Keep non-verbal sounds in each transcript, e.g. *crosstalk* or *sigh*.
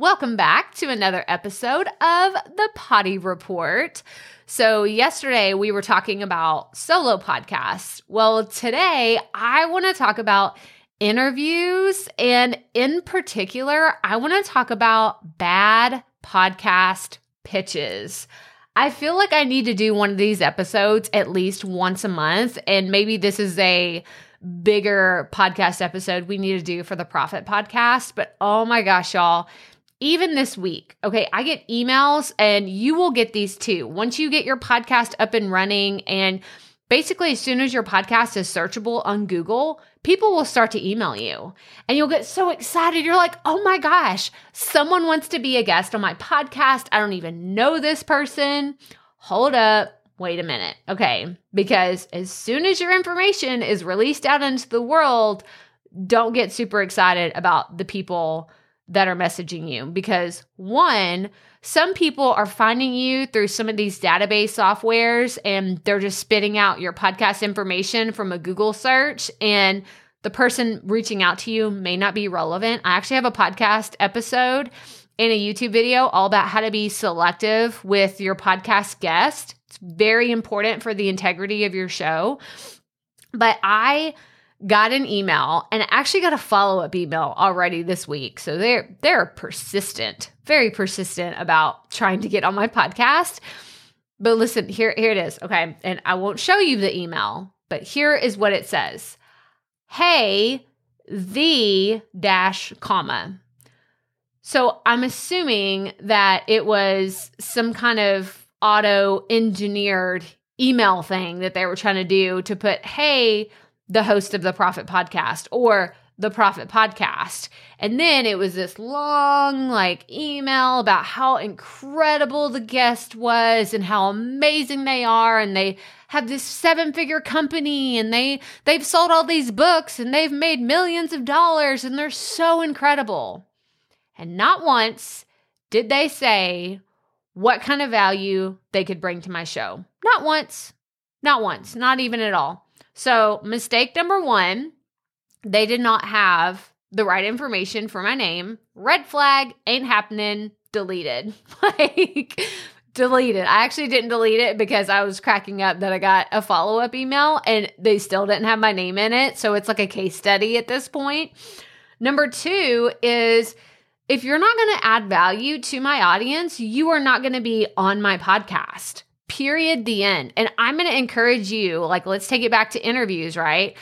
Welcome back to another episode of the Potty Report. So, yesterday we were talking about solo podcasts. Well, today I want to talk about interviews. And in particular, I want to talk about bad podcast pitches. I feel like I need to do one of these episodes at least once a month. And maybe this is a bigger podcast episode we need to do for the Profit Podcast. But oh my gosh, y'all even this week, okay, I get emails and you will get these too. Once you get your podcast up and running, and basically, as soon as your podcast is searchable on Google, people will start to email you and you'll get so excited. You're like, oh my gosh, someone wants to be a guest on my podcast. I don't even know this person. Hold up. Wait a minute. Okay. Because as soon as your information is released out into the world, don't get super excited about the people that are messaging you because one, some people are finding you through some of these database softwares and they're just spitting out your podcast information from a Google search and the person reaching out to you may not be relevant. I actually have a podcast episode and a YouTube video all about how to be selective with your podcast guest. It's very important for the integrity of your show. But I got an email and actually got a follow-up email already this week. So they're they're persistent, very persistent about trying to get on my podcast. But listen, here here it is. Okay. And I won't show you the email, but here is what it says. Hey, the dash comma. So I'm assuming that it was some kind of auto engineered email thing that they were trying to do to put, hey, the host of the Profit Podcast or the Profit Podcast. And then it was this long, like, email about how incredible the guest was and how amazing they are. And they have this seven figure company and they, they've sold all these books and they've made millions of dollars and they're so incredible. And not once did they say what kind of value they could bring to my show. Not once. Not once. Not even at all. So, mistake number one, they did not have the right information for my name. Red flag, ain't happening, deleted. *laughs* like, deleted. I actually didn't delete it because I was cracking up that I got a follow up email and they still didn't have my name in it. So, it's like a case study at this point. Number two is, if you're not going to add value to my audience, you are not going to be on my podcast period, the end. And I'm going to encourage you, like, let's take it back to interviews, right?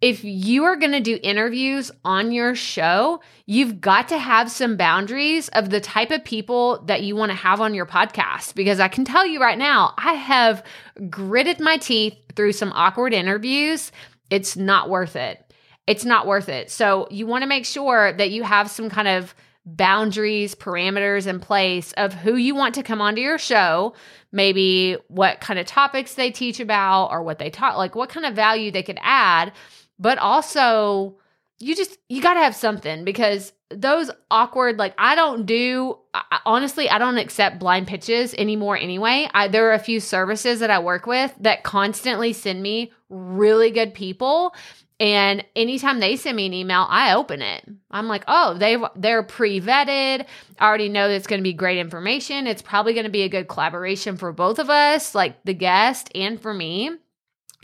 If you are going to do interviews on your show, you've got to have some boundaries of the type of people that you want to have on your podcast. Because I can tell you right now, I have gritted my teeth through some awkward interviews. It's not worth it. It's not worth it. So you want to make sure that you have some kind of boundaries, parameters in place of who you want to come onto your show, maybe what kind of topics they teach about or what they taught, like what kind of value they could add, but also you just you got to have something because those awkward like I don't do I, honestly I don't accept blind pitches anymore anyway. I, there are a few services that I work with that constantly send me really good people and anytime they send me an email, I open it. I'm like, oh, they they're pre-vetted. I already know that's going to be great information. It's probably going to be a good collaboration for both of us, like the guest and for me.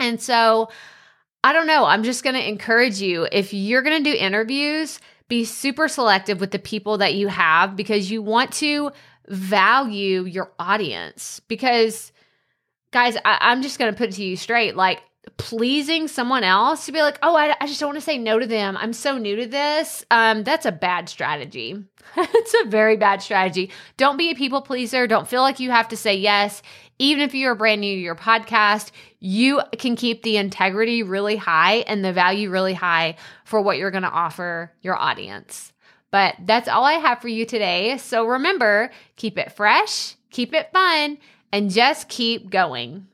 And so I don't know. I'm just going to encourage you if you're going to do interviews, be super selective with the people that you have because you want to value your audience. Because, guys, I, am just going to put it to you straight. Like, pleasing someone else to be like, oh, I, I just don't want to say no to them. I'm so new to this. Um, that's a bad strategy. *laughs* it's a very bad strategy. Don't be a people pleaser. Don't feel like you have to say yes. Even if you're brand new to your podcast, you can keep the integrity really high and the value really high for what you're going to offer your audience. But that's all I have for you today. So remember, keep it fresh, keep it fun, and just keep going.